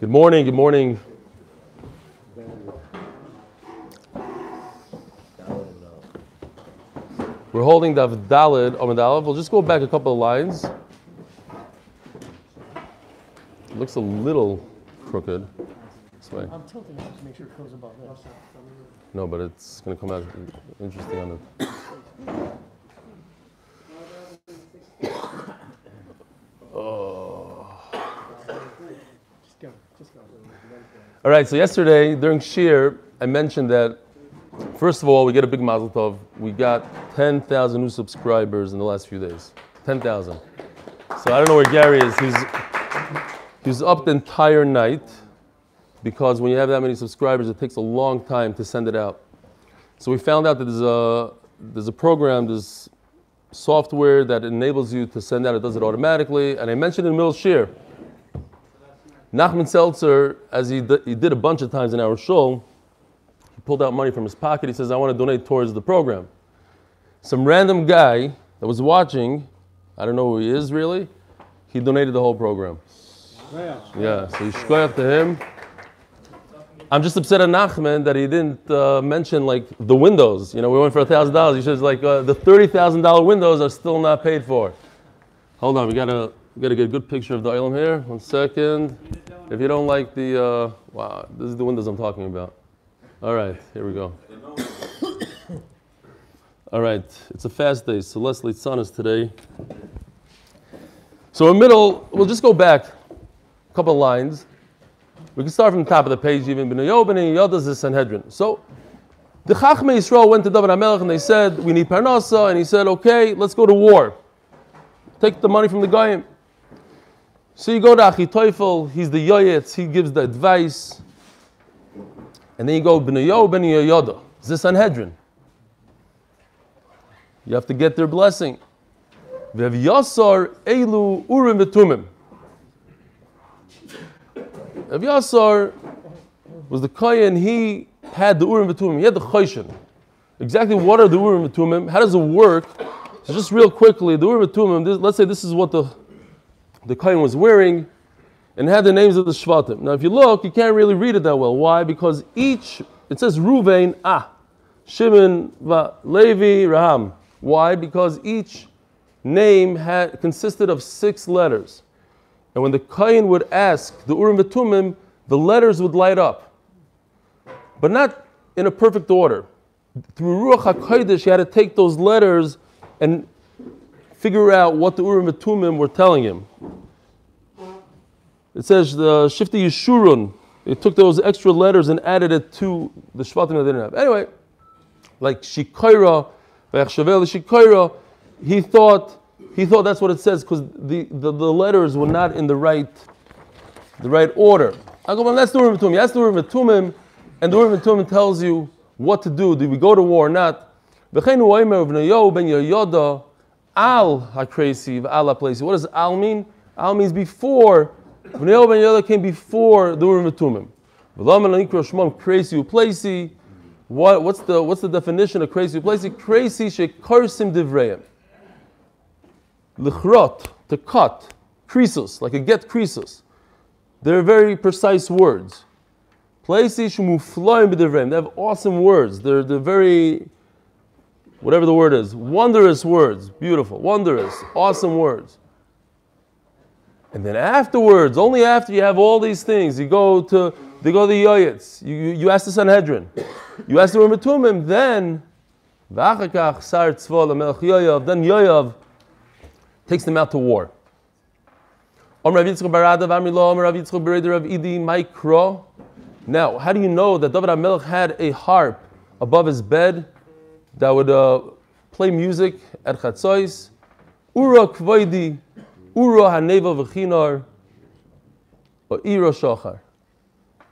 Good morning, good morning. We're holding the Dalid Amid Aleph. We'll just go back a couple of lines. It looks a little crooked. This way. I'm tilting it to make sure it goes above this. No, but it's going to come out interesting on the. Just go, just go. All right, so yesterday during Shir, I mentioned that first of all, we get a big mazel tov. We got 10,000 new subscribers in the last few days. 10,000. So I don't know where Gary is. He's, he's up the entire night because when you have that many subscribers, it takes a long time to send it out. So we found out that there's a, there's a program, there's software that enables you to send out, it does it automatically. And I mentioned in Middle Shir, Nachman Seltzer, as he, d- he did a bunch of times in our show, he pulled out money from his pocket. He says, I want to donate towards the program. Some random guy that was watching, I don't know who he is really, he donated the whole program. Yeah, so you shkoyach after him. I'm just upset at Nachman that he didn't uh, mention like the windows. You know, we went for thousand dollars. He says like uh, the thirty thousand dollar windows are still not paid for. Hold on, we gotta we gotta get a good picture of the island here. One second. If you don't like the uh, wow, this is the windows I'm talking about. All right, here we go. All right, it's a fast day, so Leslie Son is today. So in middle, we'll just go back a couple lines. We can start from the top of the page even. B'nai Yob, B'nai Yodas is Sanhedrin. So the Chachmei Yisrael went to David HaMelech and they said, we need Parnasa. And he said, okay, let's go to war. Take the money from the Goyim. So you go to Achitophel, he's the Yoyetz, he gives the advice. And then you go, B'nai Yob, B'nai Yoda. It's the Sanhedrin. You have to get their blessing. Vev Yasar Elu Urim V'tumim. Rav Yasar was the Kohen, he had the Urim V'tumim, he had the Choshen. Exactly what are the Urim V'tumim? How does it work? So just real quickly, the Urim V'tumim, this, let's say this is what the, the Kohen was wearing, and had the names of the Shvatim. Now if you look, you can't really read it that well. Why? Because each, it says Ruvain, Ah, Shimon, Va, Levi, Raham. Why? Because each name had, consisted of six letters. And when the Kain would ask the Urim V'tumim, the letters would light up. But not in a perfect order. Through Ruach HaKodesh, he had to take those letters and figure out what the Urim Tumim were telling him. It says the Shifti Yeshurun, they took those extra letters and added it to the Shvatim that they didn't have. Anyway, like Shikoira, V'echshavel Shikoira, he thought he thought that's what it says because the, the, the, letters were not in the right the right order. I go, well, that's the Urim V'tumim. That's the Urim Tumim, and the Urim Tumim tells you what to do. Do we go to war or not? V'cheinu al hakresi v'al haplesi. What does al mean? Al means before. V'nayo ben yoyoda came before the Urim V'tumim. V'laman anikro shmam kresi uplesi. What, what's the what's the definition of crazy uplesi? Crazy shekarsim divreim lichrot, to cut, krisos, like a get krisos. They're very precise words. Places shumufloim b'divrem. They have awesome words. They're, they're very, whatever the word is, wondrous words. Beautiful, wondrous, awesome words. And then afterwards, only after you have all these things, you go to they go to the Yoyetz, you, you, ask the Sanhedrin, you ask the Ramatumim, then then Yoyav takes them out to war. Now, how do you know that David HaMelech had a harp above his bed that would uh, play music at Chatzos? Ura kvoidi, ura haneva v'chinar, or ira shachar.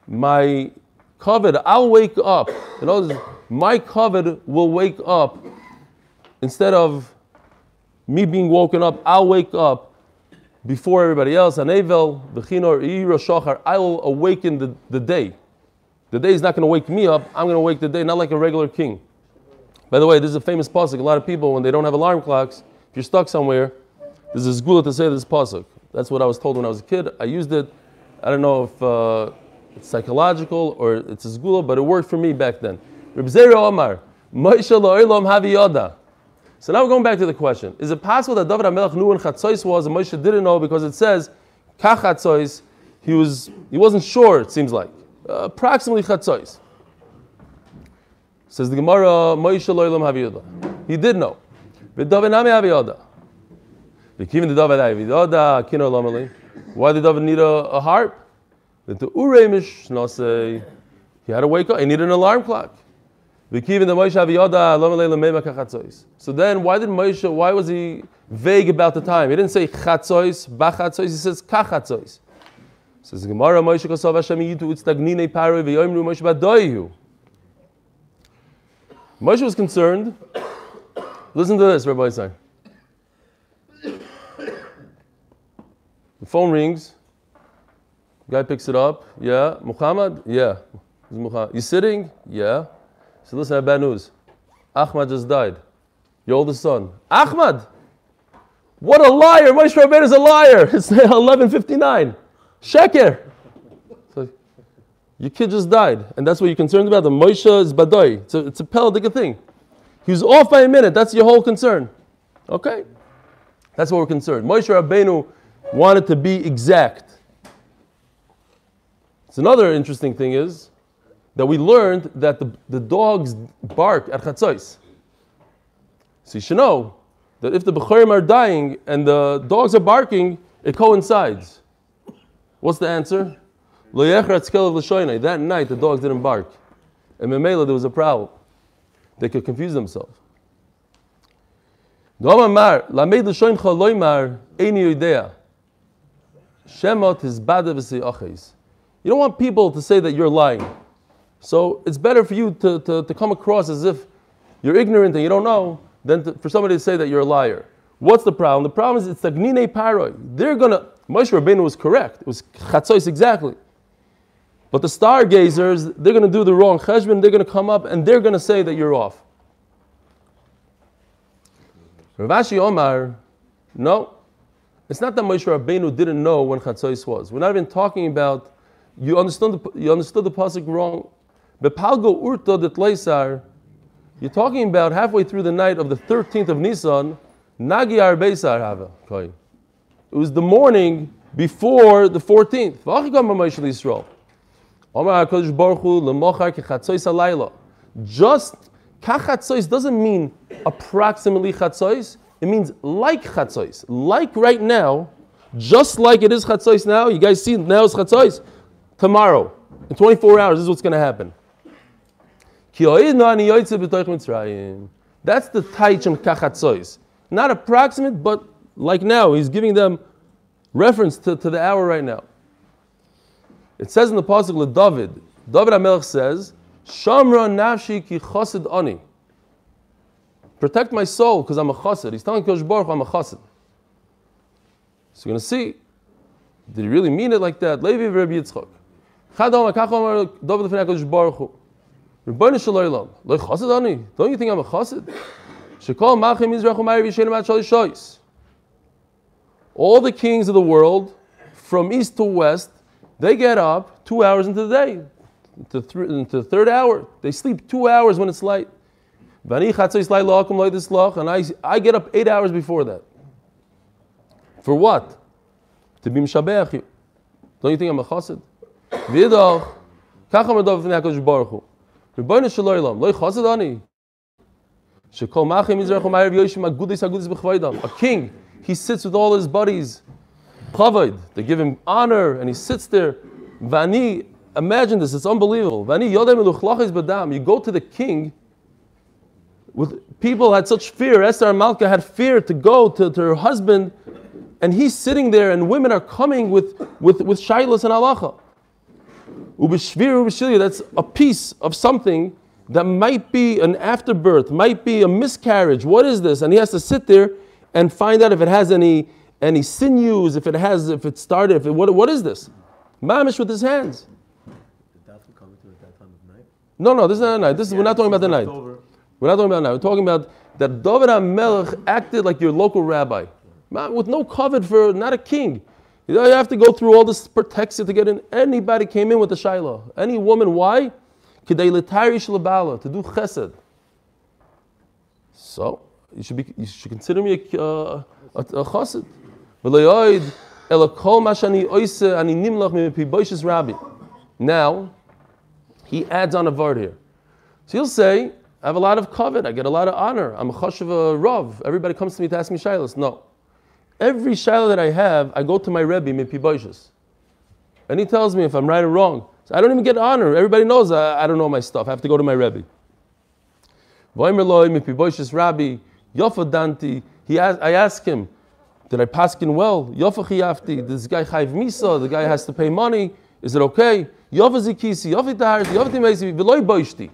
My covet, I'll wake up. In other words, my covet will wake up instead of me being woken up, I'll wake up before everybody else. Anevel, Bechinor, Ira Shachar, I will awaken the, the day. The day is not going to wake me up, I'm going to wake the day, not like a regular king. By the way, this is a famous pasuk. A lot of people, when they don't have alarm clocks, if you're stuck somewhere, there's a gula to say this pasuk. That's what I was told when I was a kid. I used it. I don't know if uh, it's psychological or it's a zgula, but it worked for me back then. Omar. So now we're going back to the question. Is it possible that David HaMelech knew when Chatzos was and Moshe didn't know because it says, Kach Chatzos, he, was, he wasn't sure, it seems like. Uh, approximately Chatzos. Says the Gemara, Moshe lo'olam havi yoda. He did know. David nami havi yoda. V'kivin the David havi yoda, kino lomali. Why did David need a, a harp? The he had to wake up. He needed an alarm clock. So then, why did Moshe? Why was he vague about the time? He didn't say chatzois, bachatzois. He says kachatzois. Says Gemara, Moshe kosav Hashem yitu utstagnine paroi v'yoimru Moshe badoyu. Moshe was concerned. Listen to this, Rabbi Isai. The phone rings. Guy picks it up. Yeah. Muhammad? Yeah. You sitting? Yeah. So listen, I have bad news. Ahmad just died. Your oldest son. Ahmad! What a liar! Moshe Rabbeinu is a liar. It's 11:59. Sheker. Your kid just died, and that's what you're concerned about. The Moshe is badoi. It's a, it's a thing. He was off by a minute. That's your whole concern. Okay, that's what we're concerned. Moshe Rabbeinu wanted to be exact. It's another interesting thing is that we learned that the, the dogs bark at chatzos. So you should know that if the Bechorim are dying and the dogs are barking, it coincides. What's the answer? That night the dogs didn't bark. And Memela there was a problem. They could confuse themselves. You don't want people to say that you're lying. So it's better for you to, to, to come across as if you're ignorant and you don't know than to, for somebody to say that you're a liar. What's the problem? The problem is it's the tagnine paroi. They're gonna. Moshe Rabbeinu was correct. It was chatzos exactly. But the stargazers, they're gonna do the wrong cheshbon. They're gonna come up and they're gonna say that you're off. Rav Ashi Omar, no, it's not that Moshe Rabbeinu didn't know when chatzos was. We're not even talking about. You understood the, you understood the pasuk wrong. Bepalgo urta detleisar, you're talking about halfway through the night of the 13th of Nisan, Nagi Arbeisar hava. It was the morning before the 14th. Just kachatzois doesn't mean approximately chatzois. It means like chatzois. Like right now, just like it is chatzois now. You guys see now it's chatzois. Tomorrow, in 24 hours, this is what's going to happen. That's the taich kachatzois. Not approximate, but like now, he's giving them reference to, to the hour right now. It says in the pasuk of David, David Amelch says, "Shamra nafshi ki chosid ani." Protect my soul because I'm a chosid. He's telling Kosh Baruch, I'm a chosid. So you're to see, did he really mean it like that? Levi Rabbi Yitzchak. Chadom akachom David Lefnei Baruch Hu. Rebbeinu Shalom, lo chassid ani. Don't you think I'm a chassid? Shekol machim Mizrach u'mayir v'yishenim shalish All the kings of the world, from east to west, they get up two hours into the day, into, th- into the third hour. They sleep two hours when it's light. And I, I get up eight hours before that. For what? To be mishabeach you. Don't you think I'm a chassid? V'idach, kacham adov v'nei Baruch Hu. Rebbeinu Shalom, loy chassid ani. Shekol machim Yisrael Chomayev Yoshim agudis agudis b'chvaydam. A king, he sits with all his buddies. Chavayd, they give him honor, and he sits there. Vani, imagine this, it's unbelievable. Vani yodem badam. You go to the king, with people had such fear. Esther and Malka had fear to go to, to her husband, and he's sitting there, and women are coming with, with, with shailas and halacha. That's a piece of something that might be an afterbirth, might be a miscarriage. What is this? And he has to sit there and find out if it has any any sinews, if it has, if it started, if it, what, what is this? Mamish with his hands. No, no, this is not a night. This is, we're not talking about the night. We're not talking about the night. We're talking about that David HaMelech acted like your local rabbi, with no covet for, not a king. You know, you have to go through all this protects to get in. Anybody came in with a Shiloh. Any woman, why? K'day l'tarish lebala, to do chesed. So, you should, be, you should consider me a, uh, a, a chassid. Now, he adds on a word here. So he'll say, I have a lot of covet, I get a lot of honor, I'm a chashav rav, everybody comes to me to ask me shilas. No. Every shilah that I have, I go to my Rebbe, Mipi Boishes. And he tells me if I'm right or wrong. So I don't even get honor. Everybody knows I, I don't know my stuff. I have to go to my Rebbe. Vaimerloi, Mipi Boishes Rabbi, Yofa Danti. He I ask him, did I paskin well? Yofa Chiyafti, this guy Chayv Misa, the guy has to pay money. Is it okay? Yofa Zikisi, Yofa Taharti, Yofa Timesi, Veloi Boishti.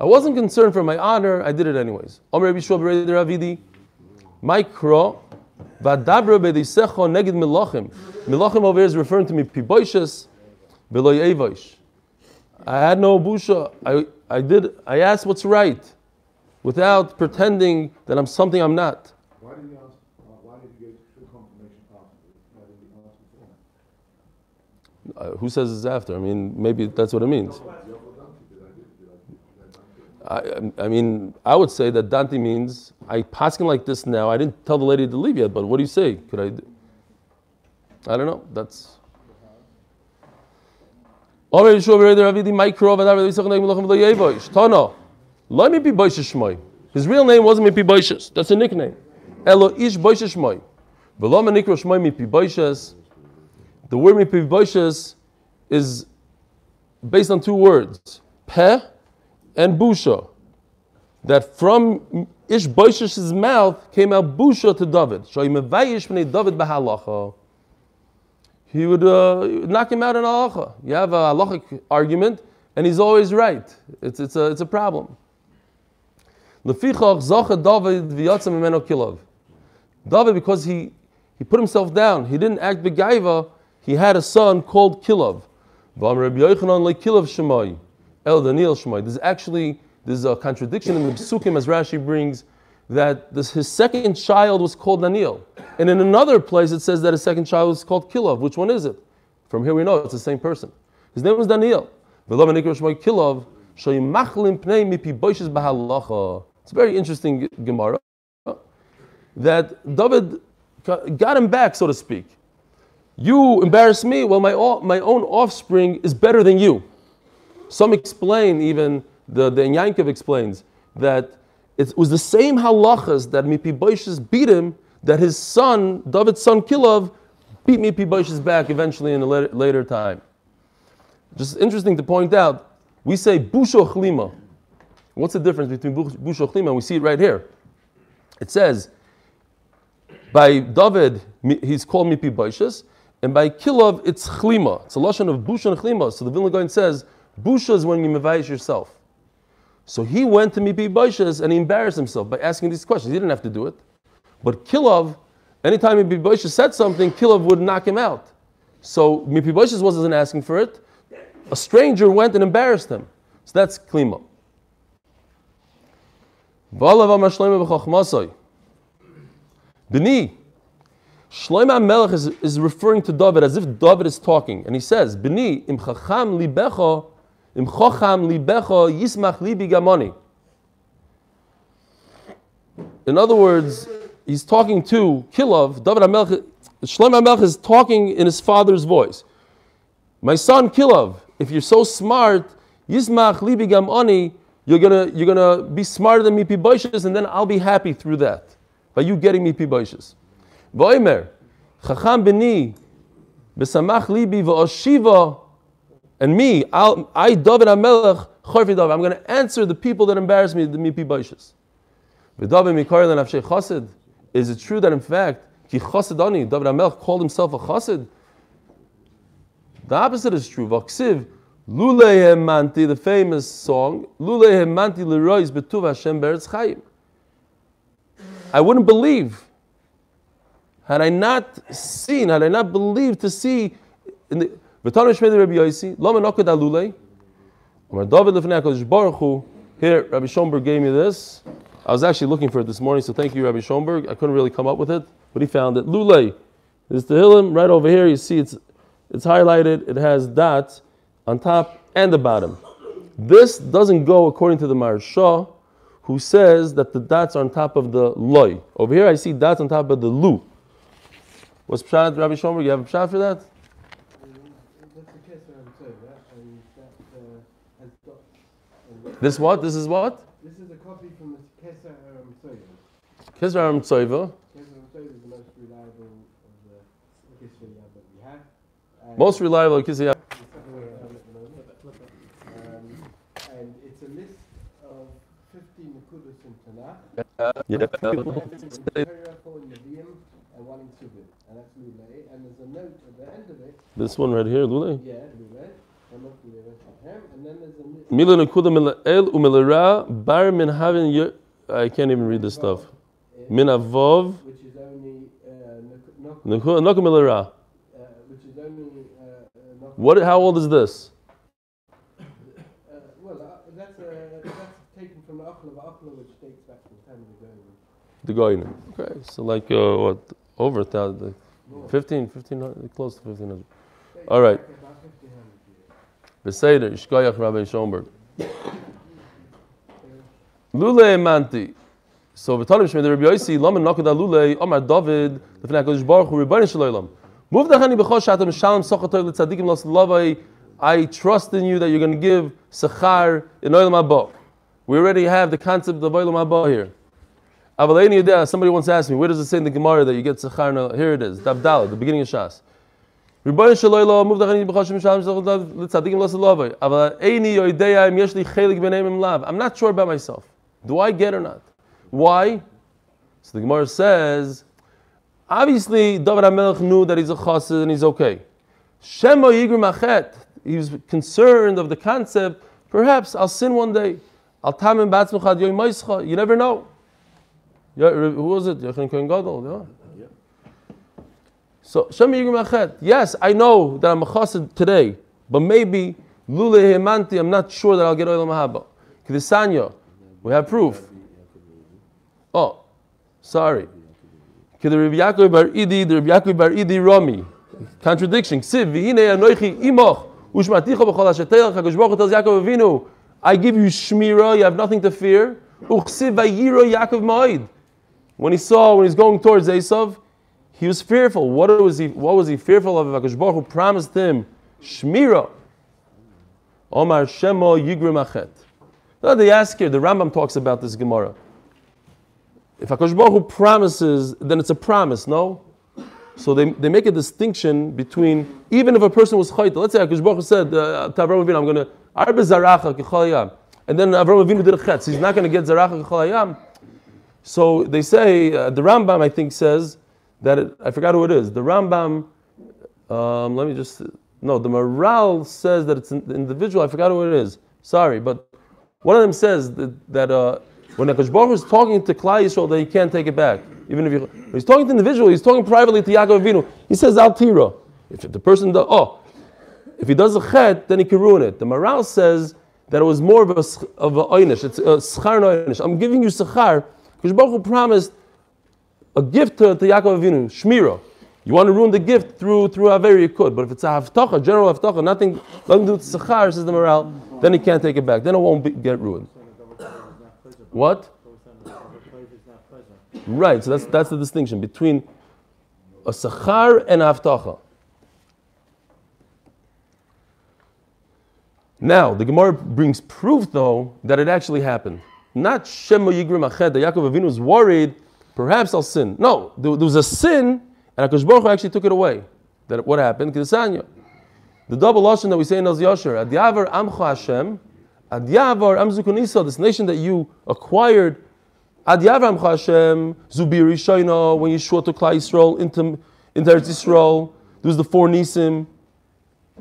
I wasn't concerned for my honor, I did it anyways. Omer Rabbi Shua Ravidi, my kro, Vadabra bedisecho neged milachim. Milachim over here is referring to me piboishes, beloy evoish. I had no busha. I, I did. I asked what's right, without pretending that I'm something I'm not. Why did you ask, uh, why did you get the confirmation afterwards? Why did you ask beforehand? Uh, who says it's after? I mean, maybe that's what it means. I, I mean, I would say that Dante means I passing like this now. I didn't tell the lady to leave yet, but what do you say? Could I? don't know. That's. His real name wasn't mi pi boishes. That's a nickname. Elo ish boishes shmoi. V'lo menikro shmoi mi pi boishes. The word mi pi is based on two words. Peh and busha. That from Ish mouth came out busha to David. David. He would uh, knock him out in halacha. You have a halachic argument, and he's always right. It's, it's, a, it's a problem. David. David, because he, he put himself down, he didn't act begaiva, he had a son called Shemai. There's actually there's a contradiction in the Psukim as Rashi brings that this, his second child was called Daniel. And in another place it says that his second child was called Kilov. Which one is it? From here we know it's the same person. His name was Daniel. It's a very interesting Gemara that David got him back, so to speak. You embarrass me, well, my, my own offspring is better than you. Some explain, even the, the Yankov explains, that it was the same halachas that Mipibosh's beat him, that his son, David's son Kilov, beat Mipibosh's back eventually in a later, later time. Just interesting to point out, we say Busho Chlima. What's the difference between Busho Chlima? We see it right here. It says, by David, he's called Mipi Baishas, and by Kilov, it's Chlima. It's a lashon of Busha and Chlima. So the Vilna Gaon says, Busha is when you mevayish yourself. So he went to Mipi Baishas and he embarrassed himself by asking these questions. He didn't have to do it. But Kilov, anytime Mipi Baishas said something, Kilov would knock him out. So Mipi wasn't asking for it. A stranger went and embarrassed him. So that's. V'alav. Bini, Shlomo Melech is, is referring to David as if David is talking, and he says, "Bini im chacham libecha, im chacham libecha yismach libi gamoni." In other words, he's talking to Kilov. David Melech, Shlomo Melech is talking in his father's voice. My son Kilov, if you're so smart, yismach libi gamoni, you're gonna you're gonna be smarter than me piboishes, and then I'll be happy through that by you getting me piboishes. Voimer, chacham beni, besamach libi v'oshiva, and me, I'll, I David Amelech, chorfi David, I'm going to answer the people that embarrass me, the mi piboishes. V'David mikar lenafshei chassid. Is it true that in fact, ki chassid ani, David Amelech called himself a chassid? The opposite is true. Vaksiv, Lule Manti, the famous song, Lule Manti Leroy's Betuv Hashem Beretz Chayim. I wouldn't believe had I not seen, had I not believed to see in the V'tanu Shmei Rabbi Yosi, Lama Nokad Alulei, David Lefnei HaKadosh here Rabbi Schoenberg gave me this. I was actually looking for it this morning, so thank you, Rabbi Schoenberg. I couldn't really come up with it, but he found it. Lulei, This Tehillim right over here. You see it's it's highlighted. It has dots on top and the bottom. This doesn't go according to the Maharsha, who says that the dots are on top of the loy. Over here, I see dots on top of the lu. What's pshat, Rabbi Shomer? You have a pshat for that? That's the case I'm saying, yeah, and that has got. and This what? This is what? This is a copy from the Kesser Aram Soyer. Kisra Aram Tsoiva. Kesser Aram Soyer is the most reliable of the Kesser that we have. And Most reliable Kisra. it's the have it at the moment. Um, and it's a list of 15 Nakudas in Tanakh. Yeah. Torah, four in Nevi'im, and one in Subin. Lule. And there's a note at the end of it, This one right here, Lule. yeah, Lule, and not Lule, Hashem. And then there's a. Mila nekuda mila el umilera bar min havin I can't even read this stuff. Min avov which is only uh, nekuda milera. uh, which is only uh, What? How old is this? uh, well, that's uh, that's taken from the Achla Achla, which dates back to the time of the Goyim. The Goinim. Okay, so like uh, what? Over a thousand, like 15, 1500, close to 1500. All right. Back about 1500 years. Beseder, Ishkoyach Rabbi Schoenberg. Lule manti. So v'tanim shmei the Rabbi Yossi, lama nakad lule, Omar David, lefnei HaKadosh Baruch Hu, Rebbeinu Shalom. Move the hani b'chol shatam shalom sochatoy l'tzadikim los lavai. I trust in you that you're going to give sechar in oilam haba. We already have the concept of oilam haba here. Avaleini yedeh, somebody once asked me, where does it say in the Gemara that you get sechar? in oil- Here it is, Dabdal, the beginning of Shas. ריבונו של עולם, מובטח אני בכל שם שלום לצדיקים לא סלובי, אבל איני יודע אם יש לי חלק ביניהם עם לאו. I'm not sure about myself. Do I get or not? Why? So the Gemara says, obviously David HaMelech knew that he's a chassid and he's okay. Shemo yigrim achet. He was concerned of the concept, perhaps I'll sin one day. I'll tamim batzmuch ad yoy moischa. You never know. Yeah, who was it? Yochanan Kohen Gadol. Yeah. So Shem. Yes, I know that I'm a chassid today, but maybe Lule Hemanti, I'm not sure that I'll get Olam Haba. Kedisanya, we have proof. Oh, sorry. Kede Rabbi Yaakov Bar Idi, Rabbi Yaakov Bar Idi Rami. Contradiction. Ksiv, v'hine anoichi imoch, ushmaticha b'chol asher teilach, HaKadosh Baruch tells Yaakov Avinu, I give you shmira, you have nothing to fear. Uchsiv vayiro Yaakov Ma'id. When he saw, when he's going towards Esav, he was fearful. What was he, what was he fearful of? HaKadosh Baruch Hu promised him shmira. Omar Shemo Yigrim Achet. Now ask here, the Rambam talks about this Gemara. If HaKadosh Baruch Hu promises, then it's a promise, no? So they, they make a distinction between, even if a person was chayta, let's say HaKadosh Baruch Hu said uh, to Avraham I'm going to, Arbe Zaracha And then Avraham Avinu did a chetz. He's not going to get Zaracha Hayam. So they say, uh, the Rambam I think says that, it, I forgot who it is. The Rambam, um, let me just, no, the Moral says that it's an individual, I forgot who it is. Sorry, but one of them says that, that uh, when Akash Baruch is talking to Klai Yisrael, that he can't take it back. Even if he, he's talking to individual, he's talking privately to Yaakov Avinu. He says Al Tira. If the person does, oh, if he does a chet, then he can ruin it. The Maral says that it was more of a of a oynish. It's a schar oynish. I'm giving you sechar. Because Baruch promised a gift to, to Yaakov Avinu, shmira. You want to ruin the gift through through Aver, you could. But if it's a haftacha, general haftacha, nothing, nothing to do with sechar, says the Maral, then he can't take it back. Then it won't be, get ruined. What? Right, so that's, that's the distinction between a sachar and a haftacha. Now, the Gemara brings proof, though, that it actually happened. Not Shema Yigrim Ached, that Yaakov Avinu was worried, perhaps I'll sin. No, there, there was a sin, and HaKadosh Baruch Hu actually took it away. That what happened? Kedesanya. The double lashon that we say in Az Yasher, Adyavar Amcha Hashem, Adyavar Amzukunisa, this nation that you acquired, Adyavar Amcha Hashem, Zubiri Shaina, when Yeshua took Klai Yisrael into, into Eretz Yisrael, there was the four Nisim,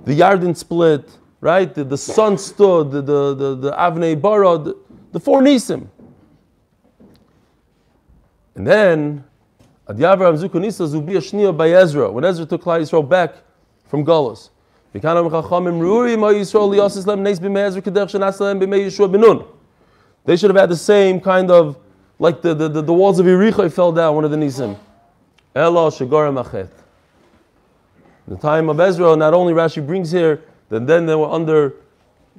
the Yarden split, right? The, the sun stood, the, the, the, the Avnei Bara, the, four Nisim. And then, Adyavar Amzukunisa, Zubi Ashniya by Ezra, when Ezra took Klai Yisrael back from Galus. They should have had the same kind of, like the, the, the, the walls of Yericho fell down, one of the Nisim. The time of Ezra, not only Rashi brings here that then they were under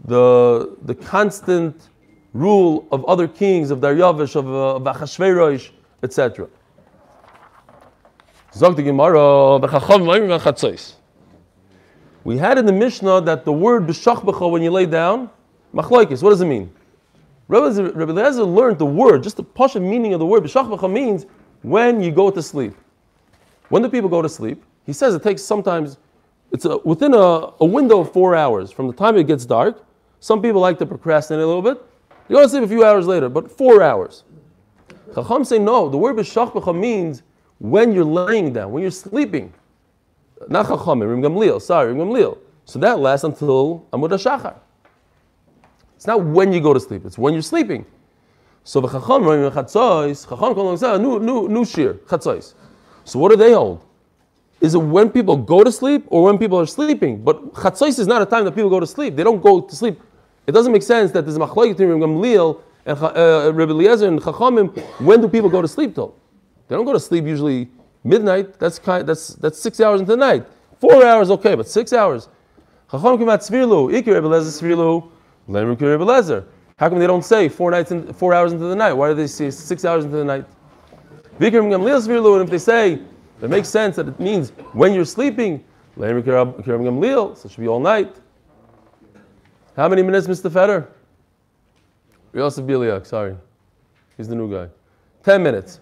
the, the constant rule of other kings, of Daryavish, of, uh, of Achashverosh, etc. We had in the Mishnah that the word b'shachbecha when you lay down, machlokes. What does it mean? Rabbi Eliezer learned the word, just the pasha meaning of the word b'shachbecha means when you go to sleep. When do people go to sleep? He says it takes sometimes, it's a, within a, a window of four hours from the time it gets dark. Some people like to procrastinate a little bit. You go to sleep a few hours later, but four hours. Chacham say no. The word b'shachbecha means when you're laying down, when you're sleeping. Not Chacham, Rim Gamliel. Sorry, Rim Gamliel. So that lasts until Amud HaShachar. It's not when you go to sleep, it's when you're sleeping. So the Chacham, Rim Chatzois, Chacham calling say, ah, new, new, new shir, Chatzois. So what do they hold? Is it when people go to sleep or when people are sleeping? But Chatzois is not a time that people go to sleep. They don't go to sleep. It doesn't make sense that there's a machlokes between Rim Gamliel and uh, Rebbe Eliezer and Chachamim. When do people go to sleep till? They don't go to sleep usually midnight. That's kind, that's that's six hours into the night. Four hours okay, but six hours. Chacham come out svirlu. Ikir Rebbe Eliezer svirlu. Lemrim Rebbe Eliezer. How come they don't say four nights in, four hours into the night? Why do they say six hours into the night? Vikram Gamliel svirlu. And if they say it makes sense that it means when you're sleeping, Lemrim Gamliel, so it should be all night. How many minutes, Mr. Feder? Yosef Biliak, sorry. He's the new guy. Ten minutes.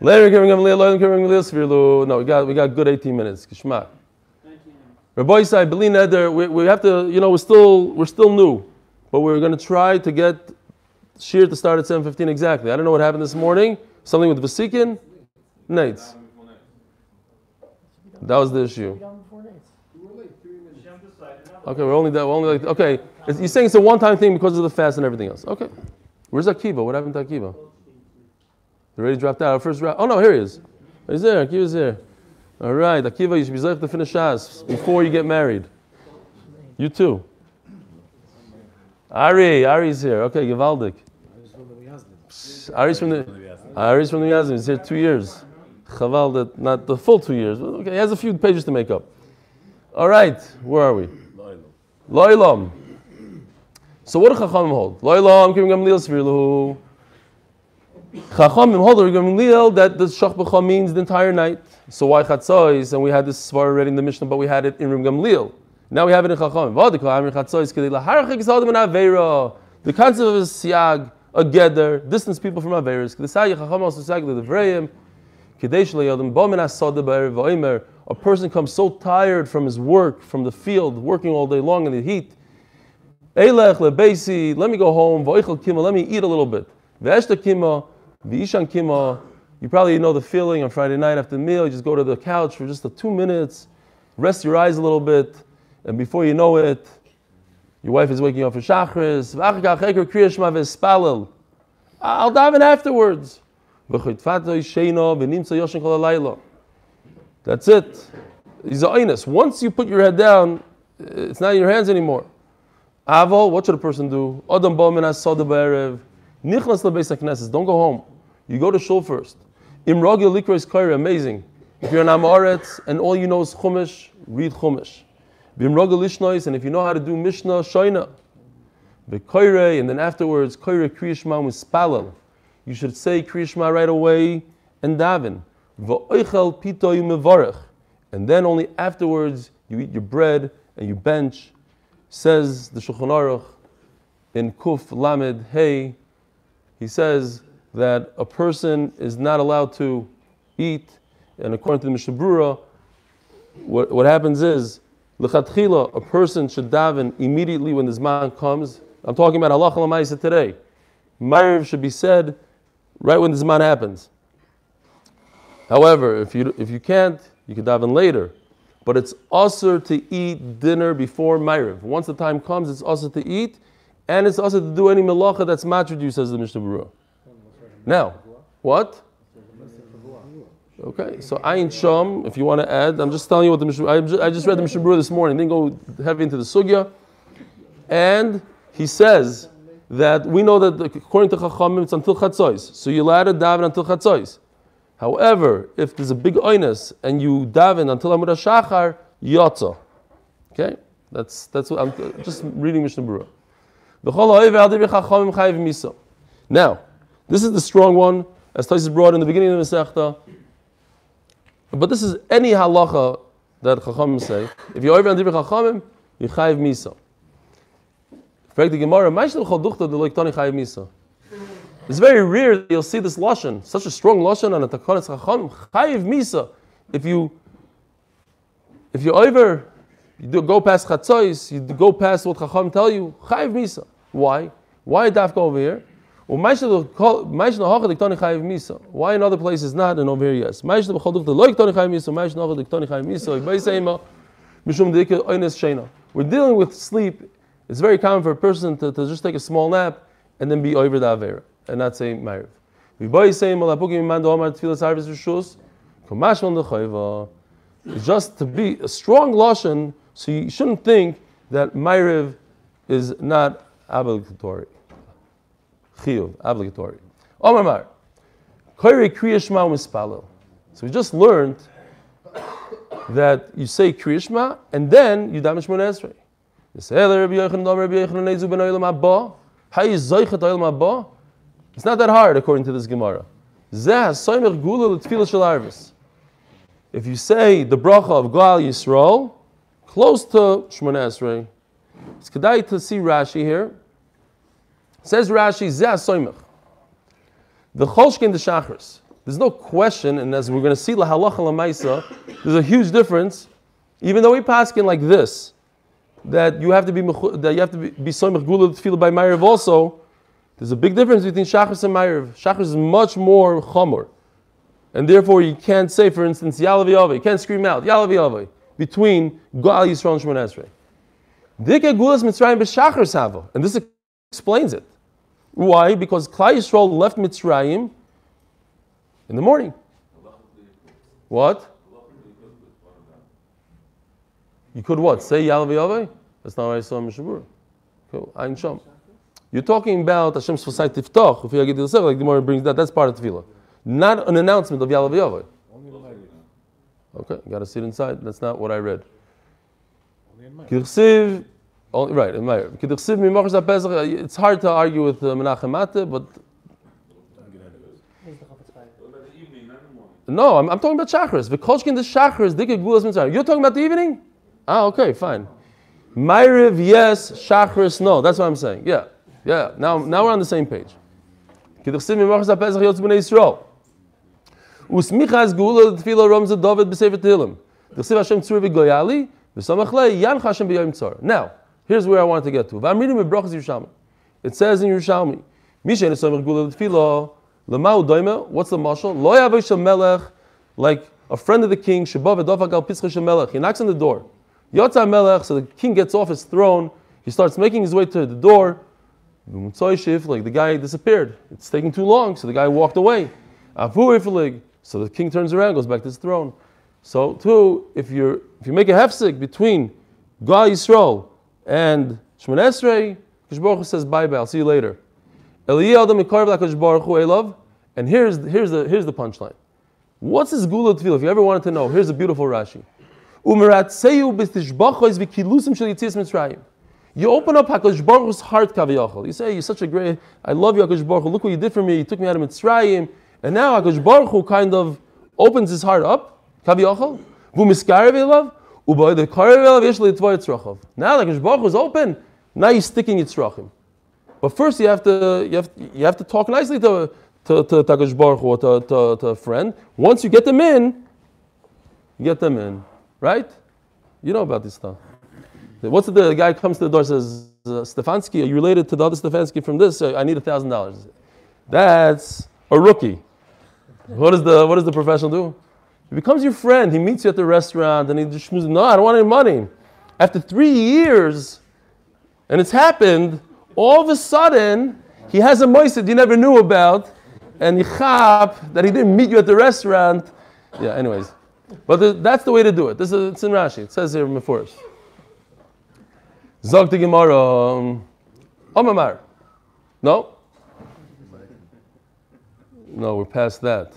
Later, no, we got we got good 18 minutes. Kishma. Rabbi Isai, Beli Neder, we, we have to, you know, we're still we're still new, but we're going to try to get Shir to start at 7:15 exactly. I don't know what happened this morning. Something with Vasikin, Nates. That was the issue. Okay, we're only that. We're only like okay. It's, you're saying it's a one-time thing because of the fast and everything else. Okay. Where's Akiva? What happened to Akiva? They already dropped out. Our first round. Oh no, here he is. He's there. Akiva's there. All right, Akiva, you should be safe to finish Shas before you get married. You too. Ari, Ari's here. Okay, Givaldik. Ari's from the Ari's from the Yazdim. He's here two years. Chaval, not the full two years. Okay, he has a few pages to make up. All right, where are we? Loilam. So what do Chachamim hold? Loilam kim gamliel svirlu. Chachamim hold gamliel that the shach means the entire night. So why chatzos? And we had this svar already in the Mishnah, but we had it in Rim Gamliel. Now we have it in Chachamim. The concept of a siag, a geder, distance people from Averis. The sayah Chacham also sag the Vrayim. A person comes so tired from his work, from the field, working all day long in the heat. Eilech lebeisi, let me go home. Voichel kima, let me eat a little bit. Ve'eshta kima, v'ishan kima. You probably know the feeling on Friday night after the meal. You just go to the couch for just a two minutes, rest your eyes a little bit, and before you know it, your wife is waking up for shachris. I'll dive in afterwards. That's it. Einus. Once you put your head down, eh, it's not in your hands anymore. Aval, what should a person do? Adam Bowman has Nichlas lebeis hakneses. Don't go home. You go to shul first. Imrogil likros kaira. Amazing. If you're an Amoretz and all you know is Chumash, read Chumash. Bimrogil lishnois, and if you know how to do Mishnah, Shoina. V'koire, and then afterwards, koire kriyishma with spalel. You should say kriyishma right away and daven. And then only afterwards you eat your bread and you bench. Says the Shulchan Aruch in Kuf Lamed Hey, he says that a person is not allowed to eat, and according to the Mishnah Brura, what, what happens is, L'chatchila, a person should daven immediately when the Zman comes. I'm talking about halacha today. Ma'ariv should be said right when the Zman happens. However, if you, if you can't, you can daven later. But it's also to eat dinner before Ma'ariv. Once the time comes, it's also to eat, and it's also to do any melacha that's matradu, says the Mishnah Berurah. Now, what? Okay, so Ayin Sham, if you want to add, I'm just telling you what the Mishnah, I just, I just read the Mishnah Berurah this morning, didn't go heavy into the sugya. And he says that we know that according to Chachamim, it's until Chatzos. So you're allowed to daven until Chatzos. However, if there's a big oinus and you daven until Amud Shachar, yotza. Okay, that's that's what I'm just reading Mishnah Berurah. Now, this is the strong one, as Tosis brought in the beginning of the Masechta. But this is any halacha that chachamim say. If you're over on divrei chachamim, you chayiv misa. Frag the Gemara, "Ma'ishel chol duchta de loiktani chayiv misa." It's very rare that you'll see this lashon, such a strong lashon on a takanas chachamim chayiv misa. If you if you're over, you do go past chatzos, you go past what chacham tell you, chayiv misa. Why? Why daf go over here? Why in other places not and over here yes? We're dealing with sleep. It's very common for a person to, to just take a small nap and then be over the avera and not say ma'ariv. V'boy saying malapukim imando amar tefillas harvest rishus kamashman lechayva. It's just to be a strong lashon, so you shouldn't think that ma'ariv is not obligatory. Chiyuv, obligatory. Omar mar, koyre kriyashma mispalel. So we just learned that you say kriyashma and then you damish mon esrei. It's not that hard according to this Gemara. If you say the bracha of Gal Yisrael, close to Shemona Esrei, it's kedai to see Rashi here. Says Rashi, Zeh Soimach. The Cholshkin the Shachris. There's no question, and as we're going to see la halacha lamaisa, there's a huge difference. Even though we paskin like this, that you have to be that you have to be, soimach gula tefillah by Ma'ariv also. There's a big difference between Shachris and Ma'ariv. Shachris is much more chamor. And therefore you can't say, for instance, Yalav Yavai. You can't scream out, Yalav Yavai, between Gal Yisrael and Shemon Esrei. Dike gulas Mitzrayim b'Shachris hava. And this explains it. Why? Because Klai Yisrael left Mitzrayim in the morning. What? You could what? Say Yalav Yavai? That's not what I saw in Mishabur. Cool. Ein Shom. You're talking about Hashem's Fasai Tiftoch. If you get yourself, like the Gemara brings that, that's part of Tefillah. Not an announcement of Yalav Yavai. Okay, got to sit inside. That's not what I read. Kirsiv, right, haPesach. It's hard to argue with uh, Menachem Mate, but the no, I'm, I'm talking about Shachris. V'kolshkin the Shachris, dike gulas mitzrayim. You're talking about the evening? Ah, okay, fine. Ma'ariv, yes. Shachris, no. That's what I'm saying. Yeah, yeah. Now, now we're on the same page. Kirsiv mimachas haPesach yotz b'nei. Now, here's where I wanted to get to. I'm reading with Brachas Yerushalmi. It says in Yerushalmi, Misha and Samach gula tefillah lemau doime. What's the mashal? Lo yavish melech, like a friend of the king. Shabav edofa gal pischah melech. He knocks on the door. Yotza melech. So the king gets off his throne. He starts making his way to the door. Like the guy disappeared. It's taking too long, so the guy walked away. So the king turns around, goes back to his throne. So too, if you if you make a hefsek between Gal Yisrael and Shemon Esrei, Kadosh Baruch Hu says bye bye. I'll see you later. And here's here's the here's the punchline. What's this gula tefillah? If you ever wanted to know, here's a beautiful Rashi. You open up Hakadosh Baruch Hu's heart kaviyachol. You say, "You're such a great. I love you, Hakadosh Baruch Hu. Look what you did for me. You took me out of Mitzrayim, and now Hakadosh Baruch Hu kind of opens his heart up kaviyachol. V'miskarev elav u'ba'od karev elav yesh le'itvoy. Now Hakadosh Baruch Hu is open. Now you're sticking yitzrachim. But first you have to you have you have to talk nicely to to to Hakadosh Baruch Hu or to, to, to a friend. Once you get them in, you get them in, right? You know about this stuff. What's the, guy comes to the door and says, uh, Stefanski, are you related to the other Stefanski from this? Uh, I need thousand dollars. That's a rookie. What does the what does the professional do? He becomes your friend. He meets you at the restaurant and he just schmoozes. No, I don't want any money. After three years, and it's happened, all of a sudden he has a moiset you never knew about, and you chap that he didn't meet you at the restaurant. Yeah. Anyways, but the, that's the way to do it. This is it's in Rashi. It says here in Mephorish. Zog the Gemara. um, Omamar. No? No, we're past that.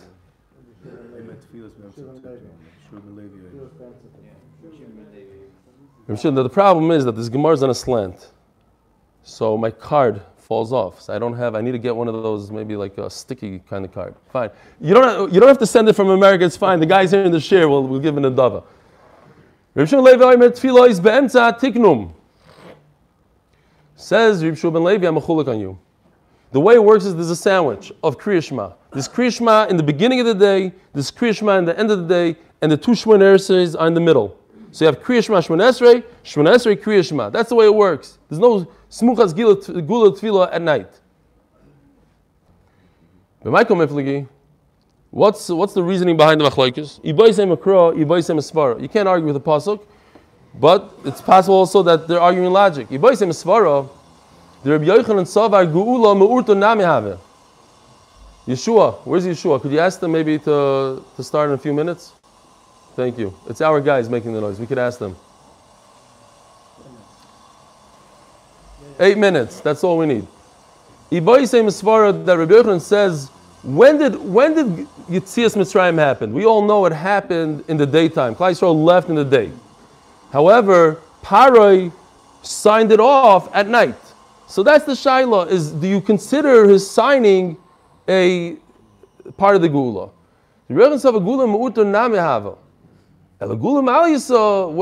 The problem is that this Gemara is on a slant. So my card falls off. So I don't have, I need to get one of those, maybe like a sticky kind of card. Fine. You don't, you don't have to send it from America, it's fine. The guys here in the share will will give it a dava. Rabbi Shimon Levi Tefillah is be'emtza tiknum. Says Rabbi Shimon Levi, I'm a chulik on you. The way it works is there's a sandwich of Kriyashma. There's Kriyashma in the beginning of the day, there's Kriyashma in the end of the day, and the two Shemon Esreis are in the middle. So you have Kriyashma Shemon Esrei Kriyashma. That's the way it works. There's no Smuchas Gula Gula at night. But Michael Mifligi, what's, what's the reasoning behind the Machlaikis? You can't argue with the Pasuk, but it's possible also that they're arguing logic. Ibaisem Svara, the Rabbi Yochanan Savar Gu'ula Me'urto Nami Have. Yeshua, where's Yeshua? Could you ask them maybe to, to start in a few minutes? Thank you. It's our guys making the noise. We could ask them. Eight minutes. That's all we need. Iboisei Misvara that Rabbi Yochanan says, when did when did Yitzias Mitzrayim happen? We all know it happened in the daytime. Klai Yisrael left in the day. However, Paroi signed it off at night. So that's the shaila: is do you consider his signing a part of the gula? The When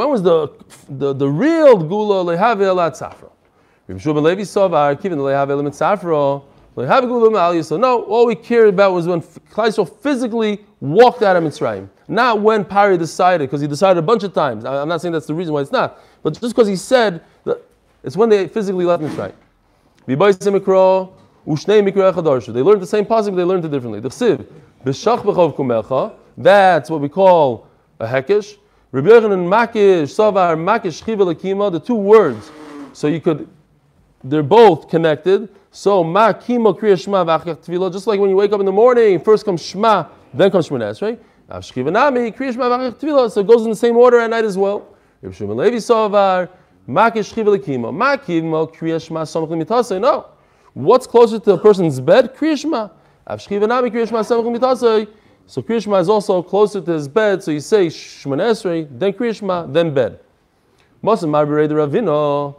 was the the, the real gula lehave elat safra? Rabbi Shua ben Levi savar kivin lehave elat safra. Lehave gula mal yisrael. No, all we cared about was when Klai Yisrael physically walked out of Mitzrayim, not when Pari decided, because he decided a bunch of times. I'm not saying that's the reason why it's not, but just because he said that it's when they physically left Mitzrayim. They learned the same but they learned it differently. That's what we call a hekesh. The two words, so you could, they're both connected. So. Just like when you wake up in the morning, first comes shma, then comes shmones, right? Avshkiva nami kriya shma v'achach tefillah. So it goes in the same order at night as well. Rabbi Shimon Levi savar makish chiva lekima. Ma kima kriya shma samach limitase. No. What's closer to a person's bed? Kriya shma. Avshkiva nami kriya shma samach limitase. So Kriya Shema is also closer to his bed, so you say Shemon Esrei, then Kriya Shema, then bed. Mosim Marberei the Ravino,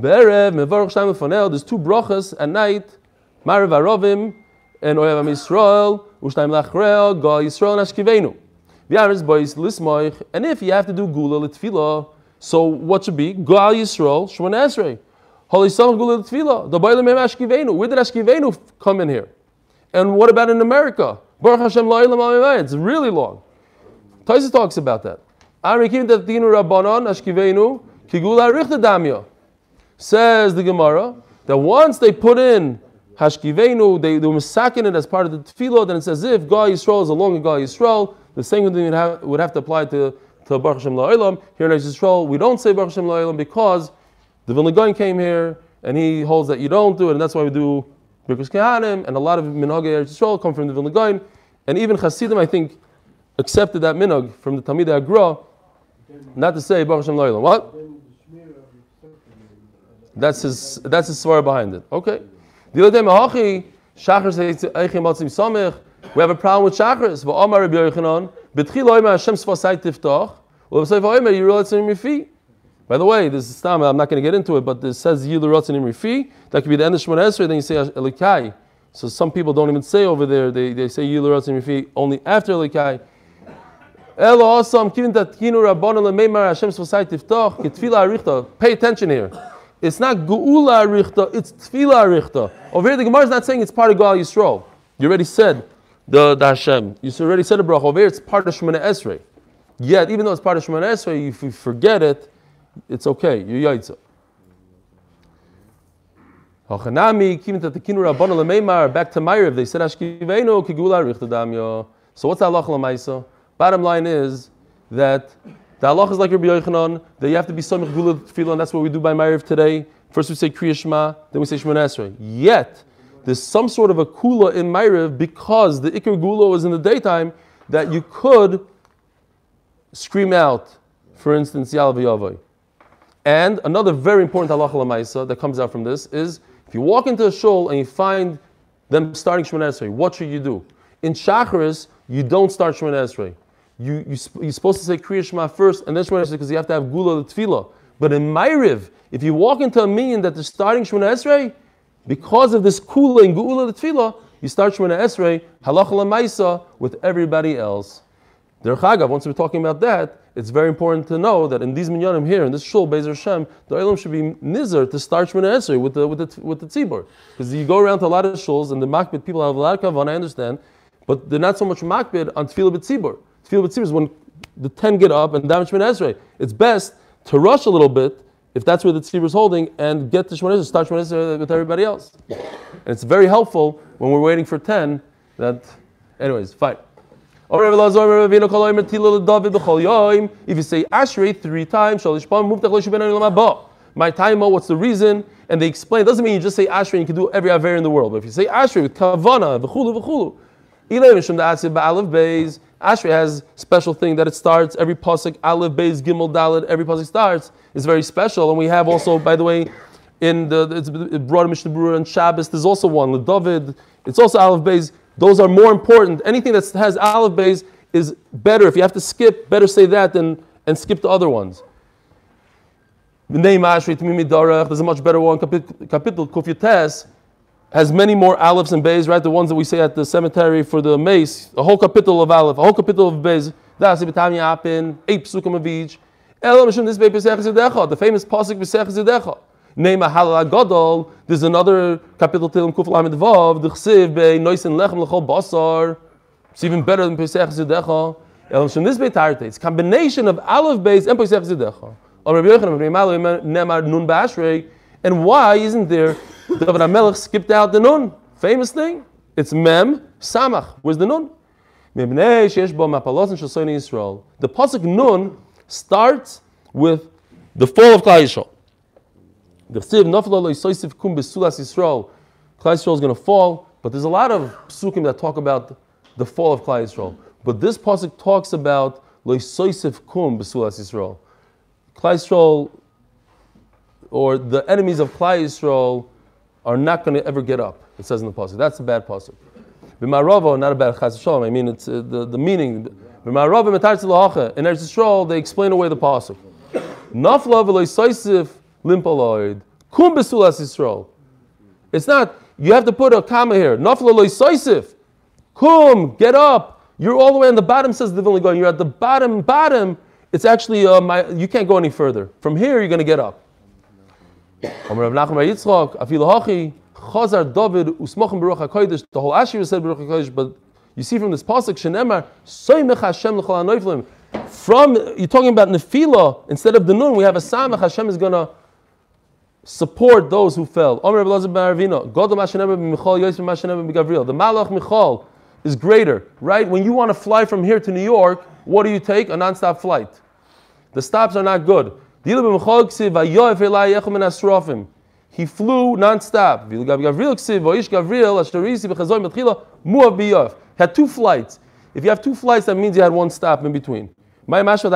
Be'erev, Mevarach Shem Lefonel, there's two brachas at night, Marev Arovim, and Oyev Am Yisrael, Ushtaim Lachreo, Gal Yisrael and Ashkivenu. V'yaris Bois Lismoich, and if you have to do Gula Litfila, so what should be? Gal Yisrael, Shemon Esrei. Holy Son Gula Litfila, the Boilim Em Ashkivenu. Where did Ashkivenu come in here? And what about in America? Baruch Hashem La'ilam. It's really long. Taisa talks about that. Arikim Tatinu Rabbanon Ashkivenu Kigula Richta Damya. Says the Gemara that once they put in Hashkivenu, they, they were misakin it as part of the tefillah, then it's as if God Yisrael is along with God Yisrael. The same thing would have, would have to apply to, to Baruch Hashem La'ilam. Here in Yisrael, we don't say Baruch Hashem La'ilam because the Vilna Gaon came here and he holds that you don't do it, and that's why we do Birkus Kehanim, and a lot of minhagei Eretz Yisrael come from the Vilna Gaon, and even Hasidim, I think, accepted that minhag from the Talmidei Agra, not to say Baruch Hashem La'ilam. What? That's his. That's his svara behind it. Okay. The other day, Mahachi Shachar says Eichim Matzim Samech. We have a problem with Shachris. But Omar Rabbi Yochanan, B'tchil Oimer Hashem Sfasai Tiftach. Well, B'sayf Oimer Yirol Etzim Rifi. By the way, this is Stam. I'm not going to get into it, but it says Yilur Etzim Rifi. That could be the end of Shemon Esrei. Then you say Elikai. So some people don't even say over there. They, they say Yilur Etzim Rifi only after Elikai. Elo Osam Kivin Tatkinu Rabbanon Lemeimar Hashem Sfasai Tiftach. Ketfila Arichta. Pay attention here. It's not Geula Arichta, it's Tfila Arichta. Over here, the Gemara is not saying it's part of Gal Yisrael. You already said the, the Hashem. You already said the bracha. Over here, it's part of Shemana Esrei. Yet, even though it's part of Shemana Esrei, if you forget it, it's okay. You're Yaitza. Back to Meirav, they said. So what's Allah Lamaisa? Bottom line is that the halach is like Rabbi Yochanan, that you have to be Samich Gula Tefillah, and that's what we do by Ma'ariv today. First we say Kriya Shema, then we say Shemon Esrei. Yet, there's some sort of a Kula in Ma'ariv because the Iker Gula was in the daytime that you could scream out, for instance, Yal V'Yavoy. And another very important halacha lamaisa that comes out from this is if you walk into a shul and you find them starting Shemon Esrei, what should you do? In Shacharis, you don't start Shemon Esrei. You, you, you're supposed to say Kriya Shema first and then Shemon Esrei because you have to have Gula the Tefillah. But in Ma'ariv, if you walk into a minyan that they're starting Shemona Esrei, because of this kula and geula the tefillah, you start Shemona Esrei, halacha lemaisa, with everybody else. Der Chagav, once we're talking about that, it's very important to know that in these minyanim here, in this shul, Bezer Hashem, the Olam should be nizar to start Shemona Esrei with the, with the, with the tzibur. Because you go around to a lot of shuls, and the makbid people have a lot of kavan, I understand, but they're not so much makbid on tefillah b'tzibur. Tefillah b'tzibur is when the 10 get up and damage Shemona Esrei. It's best to rush a little bit if that's where the tzibur is holding, and get the Shemona Esrei, start Shemona Esrei with everybody else. And it's very helpful when we're waiting for 10 that, anyways, fine. If you say Ashrei three times, my time, oh, what's the reason? And they explain, it doesn't mean you just say Ashrei and you can do every Aver in the world. But if you say Ashrei with Kavana, v'chulu, v'chulu, Ashrei has special thing that it starts every pasuk Aleph Beis Gimel Dalet. Every pasuk starts is very special, and we have also, by the way, in the it's brought in Mishnah Berurah and Shabbos. There's also one David. It's also Aleph Beis. Those are more important. Anything that has Aleph Beis is better. If you have to skip, better say that than and skip the other ones. There's a much better one. Kapitel Kufyates has many more Alephs and Bays, right? The ones that we say at the cemetery for the mace. A whole capital of Aleph, a whole capital of Bays. The famous Pasuk Pesach Zidecha. Name a halal gadol. There's another capital Tilim Kuf Lamed Vav. The Chsiv be Noisen Lechem Lechol Basar. It's even better than Pesach Zidecha. Elam Shem this Beitarte. It's combination of Aleph Beis and Pesach Zidecha. And why isn't there David HaMelech skipped out the nun? Famous thing. It's Mem Samach. Where's the nun? The pasuk nun starts with the fall of Klal Yisrael. The Chsiv Nafla Lo Yisoisiv Kum Besulas Yisrael. Klal Yisrael is going to fall, but there's a lot of psukim that talk about the fall of Klal Yisrael. But this pasuk talks about Lo Yisoisiv Kum Besulas Yisrael. Klal Yisrael, or the enemies of Klal Yisrael, are not going to ever get up. It says in the pasuk. That's a bad pasuk. B'maravo, not a bad chas shalom. I mean, it's uh, the, the meaning. B'maravo metar In Eretz Yisrael, they explain away the pasuk. Nafla v'lo Yisoisiv limpaloid. Kum besulas Yisrael. It's not, you have to put a comma here. Nafla loy soisif. Kum, get up. You're all the way on the bottom, says the Vilna Gaon. You're at the bottom, bottom. It's actually, uh, my, you can't go any further. From here, you're going to get up. The whole Ashir said Baruch but you see from this pasuk, Shenemar, Hashem l'chol ha'noiflim. From, you're talking about Nefila, instead of the Nun, we have a Samach, Hashem is going to support those who fell. The Malach Michal is greater, right? When you want to fly from here to New York, what do you take? A non-stop flight. The stops are not good. He flew non-stop. Had two flights. If you have two flights, that means you had one stop in between. It says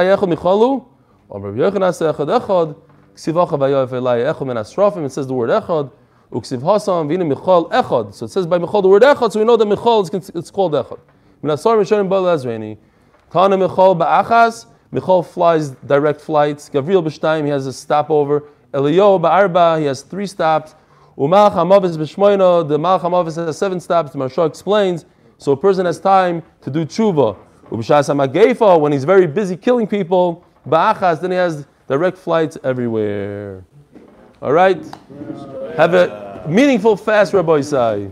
the word echad. So it says by michal the word echad, so we know that michal is it's called echad. Michal flies direct flights. Gavriel b'shtayim he has a stopover. Eliyo ba'arba he has three stops. Umalach hamavis b'shmoino the malach hamavis has seven stops. Maharsha explains. So a person has time to do tshuva. Hamagefa when he's very busy killing people. Ba'achas then he has direct flights everywhere. All right? Have a meaningful fast, Rabbi Isai.